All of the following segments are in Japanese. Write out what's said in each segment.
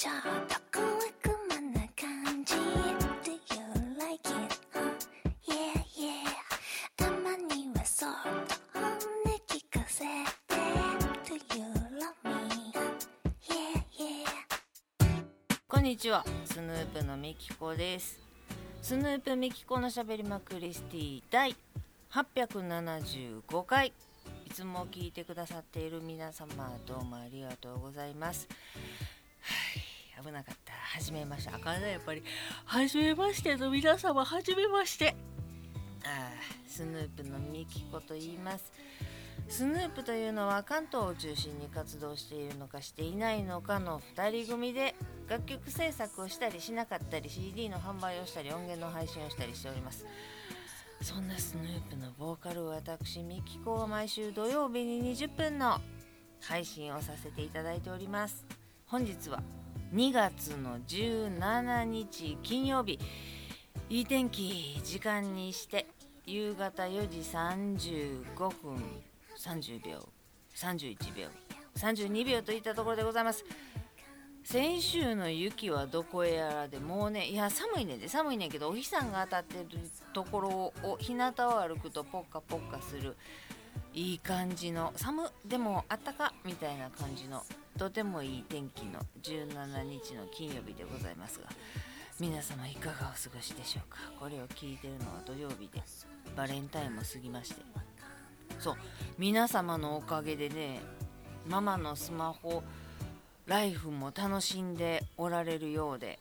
ちょっと小悪魔な感じ Do you like it? Huh? Yeah, yeah たまにはそっと本音聞かせて Do you love me? Yeah, yeah こんにちはスヌープのみきこですスヌープみきこのしゃべりまくりスティ第875回いつも聞いてくださっている皆様どうもありがとうございます危なかったはじめましてあかんなやっぱりはじめましての皆様はじめまして。あスヌープのみきこと言います。スヌープというのは関東を中心に活動しているのかしていないのかの2人組で楽曲制作をしたりしなかったり CD の販売をしたり音源の配信をしたりしております。そんなスヌープのボーカル私ミキコは毎週土曜日に20分の配信をさせていただいております。本日は2月の17日金曜日。いい天気時間にして。夕方4時35分。30秒。31秒。32秒といったところでございます。先週の雪はどこへやらでもうねいや寒いねんで。寒いねんけどお日さんが当たってるところを日向を歩くとポッカポッカする。いい感じの寒でもあったかみたいな感じのとてもいい天気の17日の金曜日でございますが皆様いかがお過ごしでしょうか？これを聞いてるのは土曜日でバレンタインも過ぎまして。そう皆様のおかげでねママのスマホライフも楽しんでおられるようで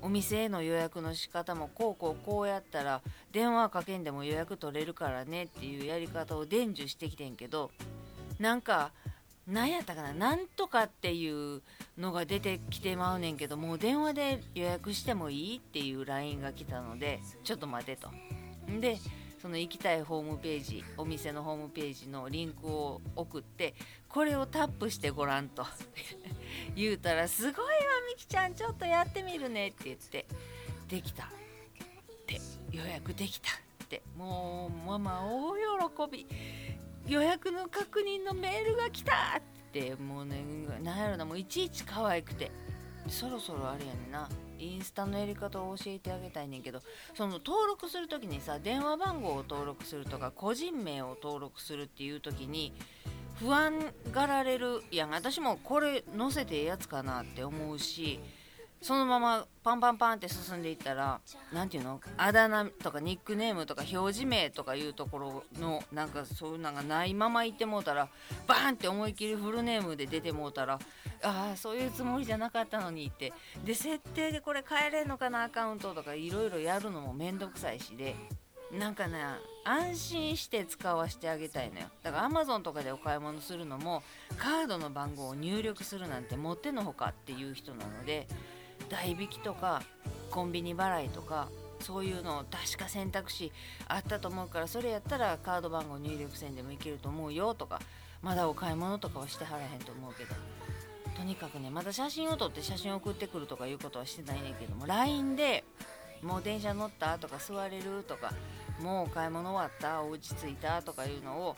お店への予約の仕方もこうこうこうやったら電話かけんでも予約取れるからねっていうやり方を伝授してきてんけどなんか何やったかななんとかっていうのが出てきてまうねんけどもう電話で予約してもいいっていう LINE が来たのでちょっと待てと。でその行きたいホームページお店のホームページのリンクを送ってこれをタップしてごらんと。言うたら「すごいわみきちゃんちょっとやってみるね」って言って「できた」って予約できたってもうママ大喜び。予約の確認のメールが来たってもうねなんやろなもういちいち可愛くて。そろそろあれやねんな。インスタのやり方を教えてあげたいねんけどその登録する時にさ電話番号を登録するとか個人名を登録するっていう時に不安がられるやん。私もこれ載せてええやつかなって思うしそのままパンパンパンって進んでいったら何ていうの？あだ名とかニックネームとか表示名とかいうところのなんかそういうのがないまま行ってもうたらバーンって思いっきりフルネームで出てもうたらああそういうつもりじゃなかったのにって。で設定でこれ変えれんのかなアカウントとかいろいろやるのもめんどくさいしでなんかね安心して使わせてあげたいのよ。だから Amazon とかでお買い物するのもカードの番号を入力するなんてもってのほかっていう人なので代引きとかコンビニ払いとかそういうの確か選択肢あったと思うからそれやったらカード番号入力せんでもいけると思うよとかまだお買い物とかはしてはらへんと思うけど。とにかくねまだ写真を撮って写真送ってくるとかいうことはしてないねんけども LINE でもう電車乗ったとか座れるとかもうお買い物終わったお家着いたとかいうのを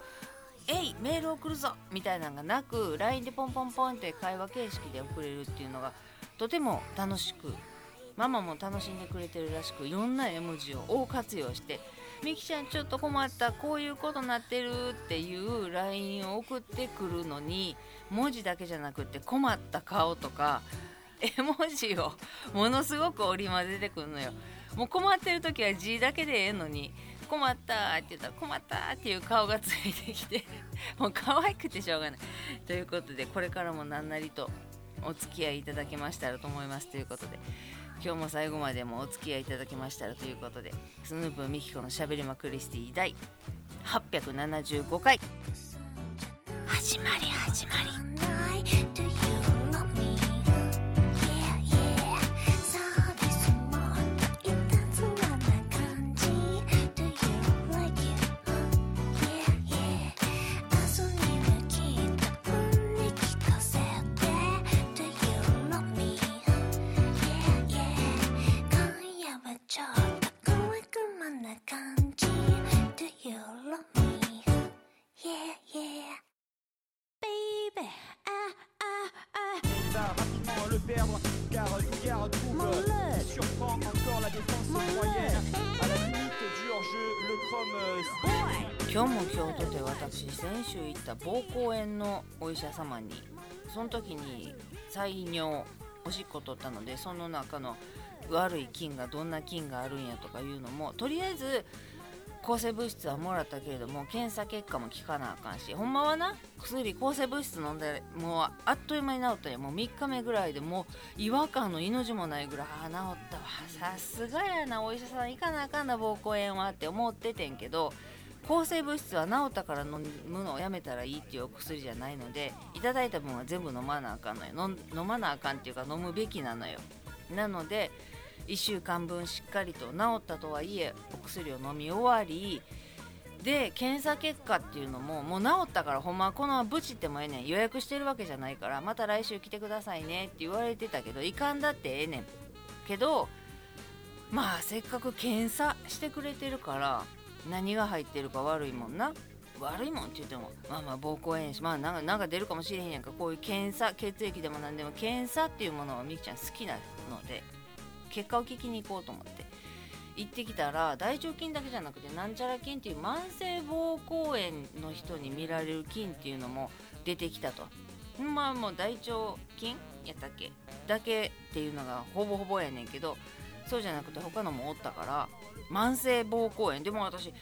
えいメール送るぞみたいなのがなく LINE でポンポンポンって会話形式で送れるっていうのがとても楽しくママも楽しんでくれてるらしくいろんな絵文字を大活用して「みきちゃんちょっと困ったこういうことになってる」っていう LINE を送ってくるのに文字だけじゃなくて困った顔とか絵文字をものすごく織り交ぜてくるのよ。もう困ってる時は字だけでええのに困ったって言ったら困ったっていう顔がついてきてもう可愛くてしょうがない。ということでこれからも何なりとお付き合いいただけましたらと思いますということで今日も最後までもお付き合いいただけましたらということでスヌープミキコのしゃべりまクリスティ第875回。始まり始まり le perdre car Douillard trouve surprend encore la défense moyenne à la limite du hors-jeu le chrome euh, 今日も今日とて私先週行った膀胱炎のお医者様にその時に採尿おしっこ取ったのでその中の悪い菌がどんな菌があるんやとかいうのもとりあえず抗生物質はもらったけれども検査結果も聞かなあかんしほんまはな薬抗生物質飲んでもうあっという間に治ったんや。もう3日目ぐらいでもう違和感の命もないぐらいああ治ったわ。さすがやな。お医者さん行かなあかんな膀胱炎はって思っててんけど抗生物質は治ったから飲むのをやめたらいいっていうお薬じゃないのでいただいた分は全部飲まなあかんのよ。飲飲まなあかんっていうか飲むべきなのよ。なので1週間分しっかりと治ったとはいえお薬を飲み終わりで検査結果っていうのももう治ったからほんまこのままブチってもええねん。予約してるわけじゃないからまた来週来てくださいねって言われてたけどいかんだってええねん。けどまあせっかく検査してくれてるから何が入ってるか悪いもんな。悪いもんって言ってもまあまあ膀胱炎しまあなんかなんか出るかもしれへんやんか。こういう検査血液でも何でも検査っていうものはみきちゃん好きなので。結果を聞きに行こうと思って。行ってきたら大腸菌だけじゃなくてなんちゃら菌っていう慢性膀胱炎の人に見られる菌っていうのも出てきたと。まあもう大腸菌やったっけ？だけっていうのがほぼほぼやねんけどそうじゃなくて他のもおったから慢性膀胱炎。でも私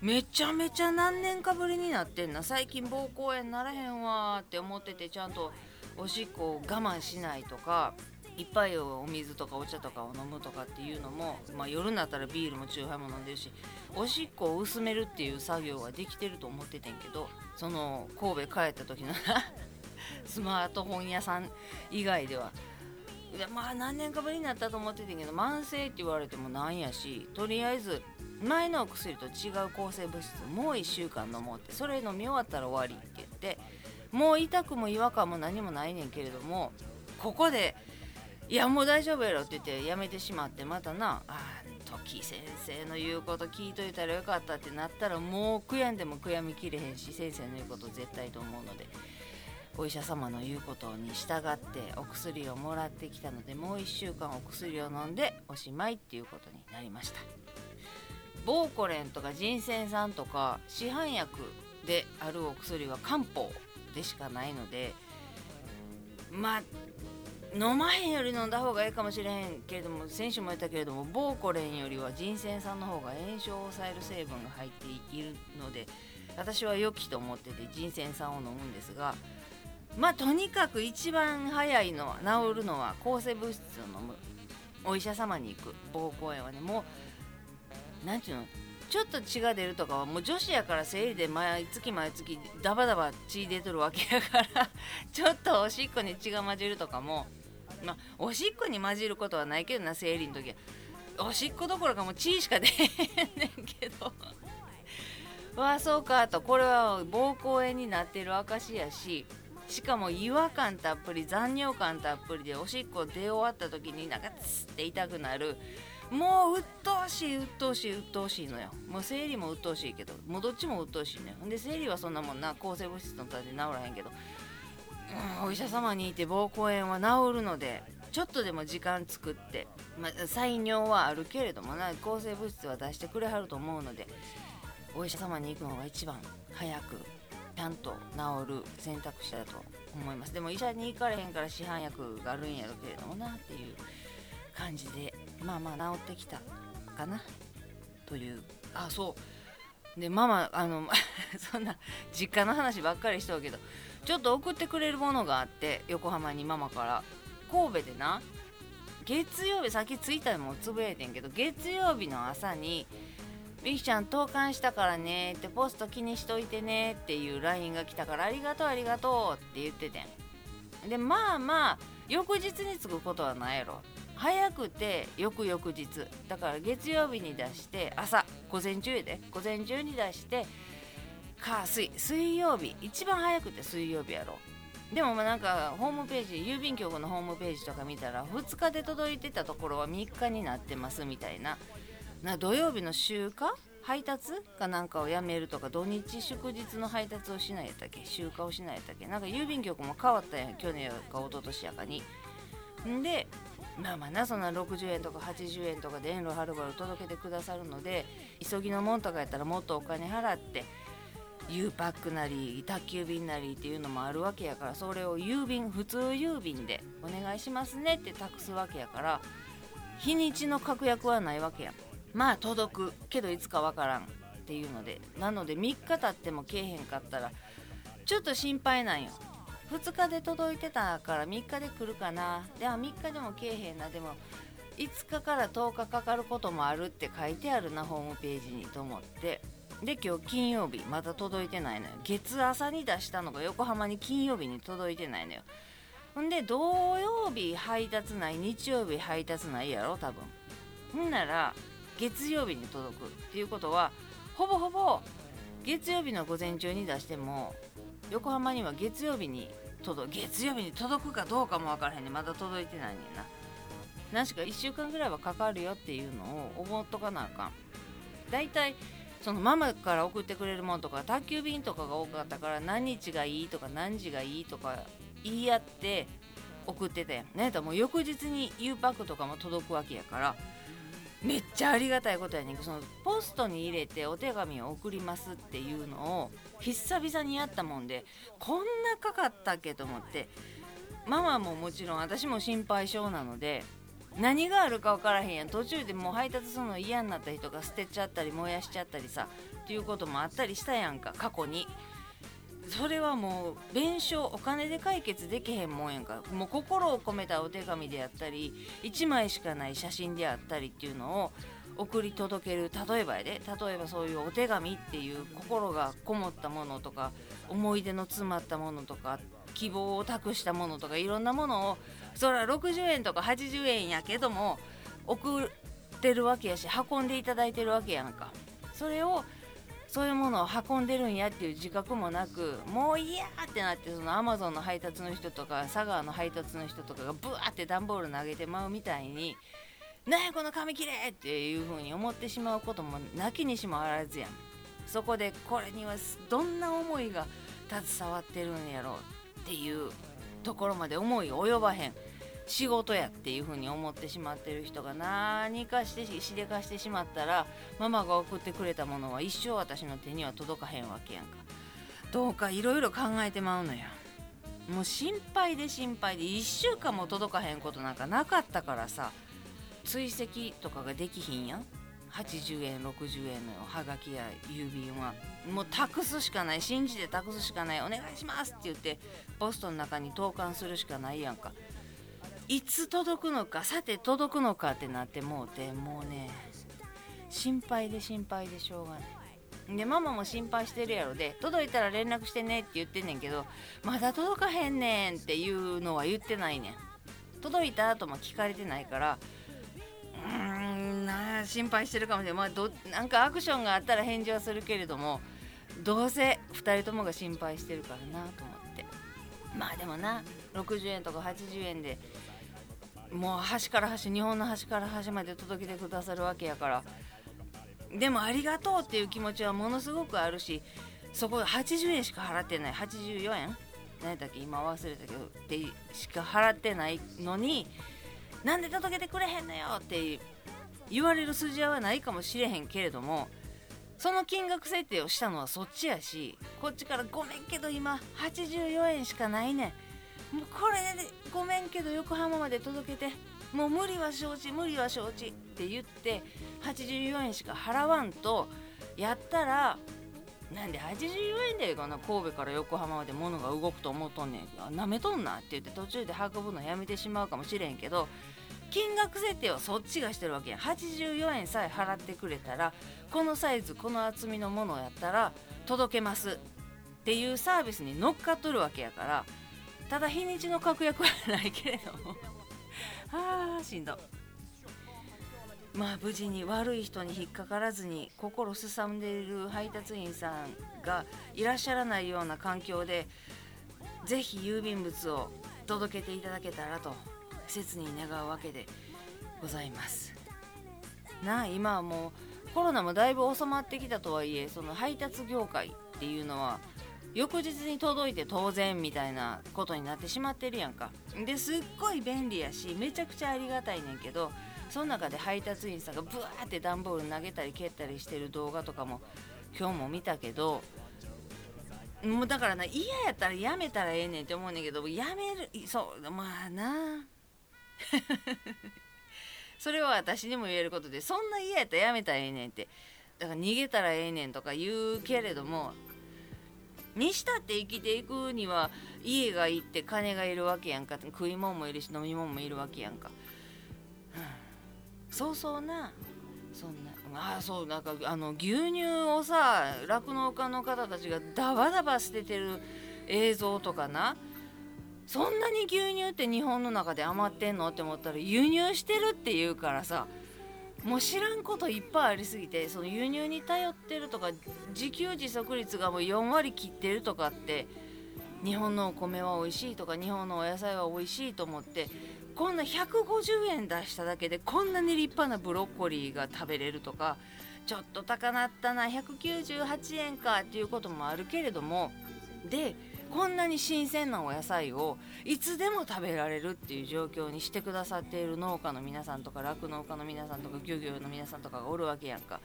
めちゃめちゃ何年かぶりになってんな。最近膀胱炎ならへんわって思っててちゃんとおしっこを我慢しないとかいっぱいお水とかお茶とかを飲むとかっていうのも、まあ、夜になったらビールもチューハイも飲んでるしおしっこを薄めるっていう作業はできてると思っててんけどその神戸帰った時の スマートフォン屋さん以外ではいやまあ何年かぶりになったと思っててんけど慢性って言われてもなんやしとりあえず前のお薬と違う抗生物質もう1週間飲もうってそれ飲み終わったら終わりって言ってもう痛くも違和感も何もないねんけれどもここでいやもう大丈夫やろって言ってやめてしまってまたなあ時先生の言うこと聞いといたらよかったってなったらもう悔やんでも悔やみきれへんし先生の言うこと絶対と思うのでお医者様の言うことに従ってお薬をもらってきたのでもう1週間お薬を飲んでおしまいっていうことになりました。ボーコレンとか人選酸とか市販薬であるお薬は漢方でしかないのでまあ飲まへんより飲んだ方がいいかもしれへんけれども先週も言ったけれどもボーコレンよりは人選酸の方が炎症を抑える成分が入っているので私は良きと思ってて人選酸を飲むんですがまあとにかく一番早いのは治るのは抗生物質を飲むお医者様に行く膀胱炎はねもうなんていうのちょっと血が出るとかはもう女子やから生理で毎月毎月ダバダバ血出とるわけやからちょっとおしっこに血が混じるとかもまあおしっこに混じることはないけどな生理の時は。おしっこどころかもう血しか出へんねんけど。わあそうかとこれは膀胱炎になってる証やししかも違和感たっぷり残尿感たっぷりでおしっこ出終わった時になんかツって痛くなる。もう鬱陶しい鬱陶しい鬱陶しいのよ。もう生理も鬱陶しいけどもうどっちも鬱陶しいねほんで生理はそんなもんな抗生物質のたで治らへんけど、うん、お医者様にいて膀胱炎は治るのでちょっとでも時間作って、まあ、採尿はあるけれどもな抗生物質は出してくれはると思うのでお医者様に行くのが一番早くちゃんと治る選択肢だと思います。でも医者に行かれへんから市販薬があるんやろけれどもなっていう感じでまあまあ治ってきたかなという。あそう。でママあの そんな実家の話ばっかりしとるけどちょっと送ってくれるものがあって横浜にママから。神戸でな月曜日さっき着いたのもつぶやいてんけど月曜日の朝にみきちゃん投函したからねってポスト気にしといてねっていう LINE が来たからありがとうありがとうって言っててん。でまあまあ翌日に着くことはないやろ。早くて翌々日。だから月曜日に出して朝午前中で。午前中に出して火水水曜日。一番早くて水曜日やろ。でもまあなんかホームページ郵便局のホームページとか見たら2日で届いてたところは3日になってますみたいな。な土曜日の週間配達かなんかをやめるとか土日祝日の配達をしないやったっけ？集荷をしないやったっけ？なんか郵便局も変わったやん去年か一昨年やかに。んでまあまあなそんな60円とか80円とかで遠路はるばる届けてくださるので急ぎのもんとかやったらもっとお金払って U パックなり宅急便なりっていうのもあるわけやからそれを郵便普通郵便でお願いしますねって託すわけやから日にちの確約はないわけやまあ届くけどいつかわからんっていうのでなので3日経ってもけえへんかったらちょっと心配なんよ。2日で届いてたから3日で来るかな。では3日でもけえへんな。でも5日から10日かかることもあるって書いてあるなホームページにと思って。で今日金曜日まだ届いてないのよ。月朝に出したのが横浜に金曜日に届いてないのよ。ほんで土曜日配達ない日曜日配達ないやろ多分。ほんなら月曜日に届くっていうことはほぼほぼ月曜日の午前中に出しても横浜には月曜日に届く月曜日に届くかどうかも分からへんねまだ届いてないねんな。何しか1週間ぐらいはかかるよっていうのを思っとかなあかん。だいたいそのママから送ってくれるもんとか宅急便とかが多かったから何日がいいとか何時がいいとか言い合って送っててね。やったもう翌日に U パックとかも届くわけやからめっちゃありがたいことやねん。けどそのポストに入れてお手紙を送りますっていうのを久々にやったもんでこんなかかったっけと思って。ママももちろん私も心配性なので何があるか分からへんやん。途中でもう配達するの嫌になった人が捨てちゃったり燃やしちゃったりさっていうこともあったりしたやんか過去に。それはもう弁償お金で解決できへんもんやんか。もう心を込めたお手紙であったり1枚しかない写真であったりっていうのを送り届ける例えばやで。例えばそういうお手紙っていう心がこもったものとか思い出の詰まったものとか希望を託したものとかいろんなものをそれは60円とか80円やけども送ってるわけやし運んでいただいてるわけやんかそれをそういうものを運んでるんやっていう自覚もなくもう嫌ってなってそのアマゾンの配達の人とか佐川の配達の人とかがブワーって段ボール投げてまうみたいに「なんやこの紙切れ!」っていう風に思ってしまうこともなきにしもあらずやんそこでこれにはどんな思いが携わってるんやろうっていうところまで思い及ばへん。仕事やっていう風に思ってしまってる人が何かしてしでかしてしまったらママが送ってくれたものは一生私の手には届かへんわけやんか。どうかいろいろ考えてまうのよもう心配で心配で1週間も届かへんことなんかなかったからさ。追跡とかができひんやん。80円60円のハガキや郵便は。もう託すしかない。信じて託すしかない。お願いしますって言ってポストの中に投函するしかないやんか。いつ届くのかさて届くのかってなってもうてもうね心配で心配でしょうがない。でママも心配してるやろで届いたら連絡してねって言ってんねんけどまだ届かへんねんっていうのは言ってないねん。届いた後も聞かれてないからうーんな心配してるかもしれない、まあ、どなんかアクションがあったら返事はするけれどもどうせ2人ともが心配してるからなと思って。まあでもな60円とか80円でもう端から端日本の端から端まで届けてくださるわけやから。でもありがとうっていう気持ちはものすごくあるしそこ80円しか払ってない。84円？何だっけ？今忘れたけど。ってしか払ってないのになんで届けてくれへんのよって言われる筋合いはないかもしれへんけれどもその金額設定をしたのはそっちやしこっちからごめんけど今84円しかないねん。もうこれでごめんけど横浜まで届けてもう無理は承知無理は承知って言って84円しか払わんとやったらなんで84円でこの神戸から横浜まで物が動くと思っとんねん。なめとんなって言って途中で運ぶのやめてしまうかもしれんけど金額設定はそっちがしてるわけや84円さえ払ってくれたらこのサイズこの厚みのものやったら届けますっていうサービスに乗っかっとるわけやからただ日にちの確約はないけれども。あしんど。まあ無事に悪い人に引っかからずに心すさんでいる配達員さんがいらっしゃらないような環境でぜひ郵便物を届けていただけたらと。切に願うわけでございます。なあ今はもうコロナもだいぶ収まってきたとはいえその配達業界っていうのは翌日に届いて当然みたいなことになってしまってるやんかですっごい便利やしめちゃくちゃありがたいねんけどその中で配達員さんがブワーって段ボール投げたり蹴ったりしてる動画とかも今日も見たけどもうだからな嫌やったらやめたらええねんって思うねんけどやめるそうまあな それは私にも言えることでそんな嫌やったらやめたらええねんって。だから逃げたらええねんとか言うけれどもにしたって生きていくには家がいって金がいるわけやんか。食い物もいるし飲み物もいるわけやんか、そうそうな。そんな。ああそうなんかあの牛乳をさ酪農家の方たちがダバダバ捨ててる映像とかな。そんなに牛乳って日本の中で余ってんの？って思ったら輸入してるって言うからさもう知らんこといっぱいありすぎてその輸入に頼ってるとか自給自足率がもう4割切ってるとかって日本のお米は美味しいとか日本のお野菜は美味しいと思ってこんな150円出しただけでこんなに立派なブロッコリーが食べれるとかちょっと高なったな198円かっていうこともあるけれどもでこんなに新鮮なお野菜をいつでも食べられるっていう状況にしてくださっている農家の皆さんとか酪農家の皆さんとか漁業の皆さんとかがおるわけやんか。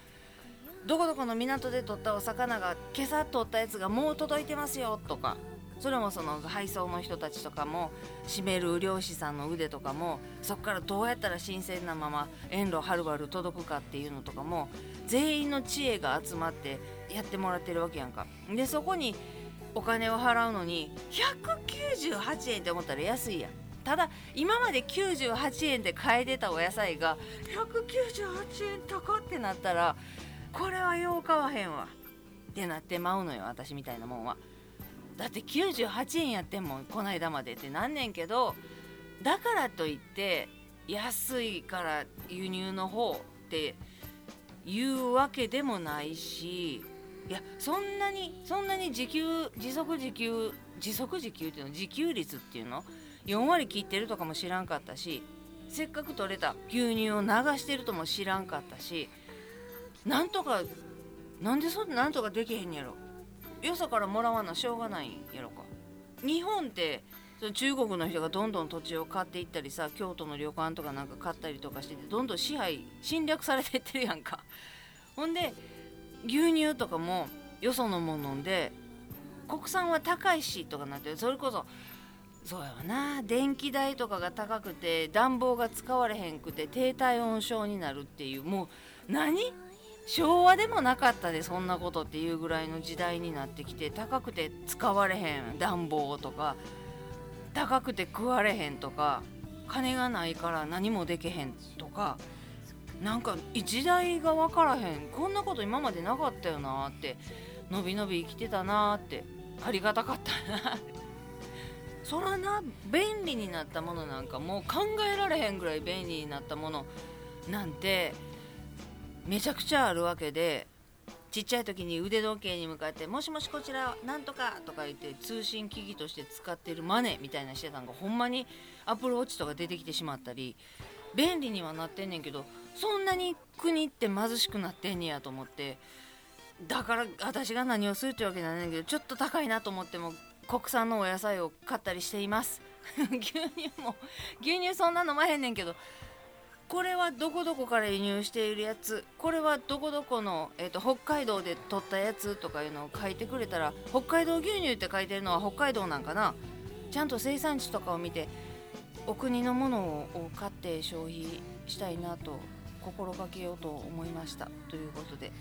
どこどこの港で取ったお魚が今朝取ったやつがもう届いてますよとかそれもその配送の人たちとかも締める漁師さんの腕とかもそこからどうやったら新鮮なまま遠路はるばる届くかっていうのとかも全員の知恵が集まってやってもらってるわけやんか。でそこにお金を払うのに198円って思ったら安いやん。ただ今まで98円で買えてたお野菜が198円高ってなったらこれはよう買わへんわってなってまうのよ私みたいなもんは。だって98円やってんもんこないだまでってなんねんけどだからといって安いから輸入の方っていうわけでもないしいやそんなにそんなに自給自足自給自足自給っていうの自給率っていうの？4割切ってるとかも知らんかったしせっかく取れた牛乳を流してるとも知らんかったしなんとかなんでそんなんとかできへんやろ。よそからもらわなしょうがないんやろか。日本ってその中国の人がどんどん土地を買っていったりさ京都の旅館とかなんか買ったりとかしててどんどん支配侵略されていってるやんか。ほんで牛乳とかもよそのもん飲んで国産は高いしとかなってそれこそそうやな。電気代とかが高くて暖房が使われへんくて低体温症になるっていう。もう何？昭和でもなかったでそんなことっていうぐらいの時代になってきて高くて使われへん。暖房とか。高くて食われへんとか。金がないから何もできへんとか。なんか時代が分からへん。こんなこと今までなかったよなって。のびのび生きてたなって。ありがたかったな。そらな便利になったものなんかもう考えられへんぐらい便利になったもの。なんてめちゃくちゃあるわけでちっちゃい時に腕時計に向かって「もしもしこちらなんとか」とか言って通信機器として使ってるマネみたいなしてたんがほんまにアプローチとか出てきてしまったり便利にはなってんねんけどそんなに国って貧しくなってんねやと思って。だから私が何をするってわけじゃないんだけどちょっと高いなと思っても国産のお野菜を買ったりしています。牛乳も牛乳そんな飲まへんねんけどこれはどこどこから輸入しているやつこれはどこどこの、えー、と北海道で取ったやつとかいうのを書いてくれたら北海道牛乳って書いてるのは北海道なんかな？ちゃんと生産地とかを見てお国のものを買って消費したいなと心がけようと思いましたということで。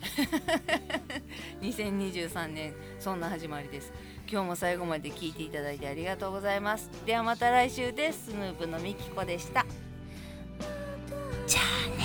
2023年そんな始まりです。今日も最後まで聞いていただいてありがとうございます。ではまた来週です。スヌープのみきこでした。じゃあ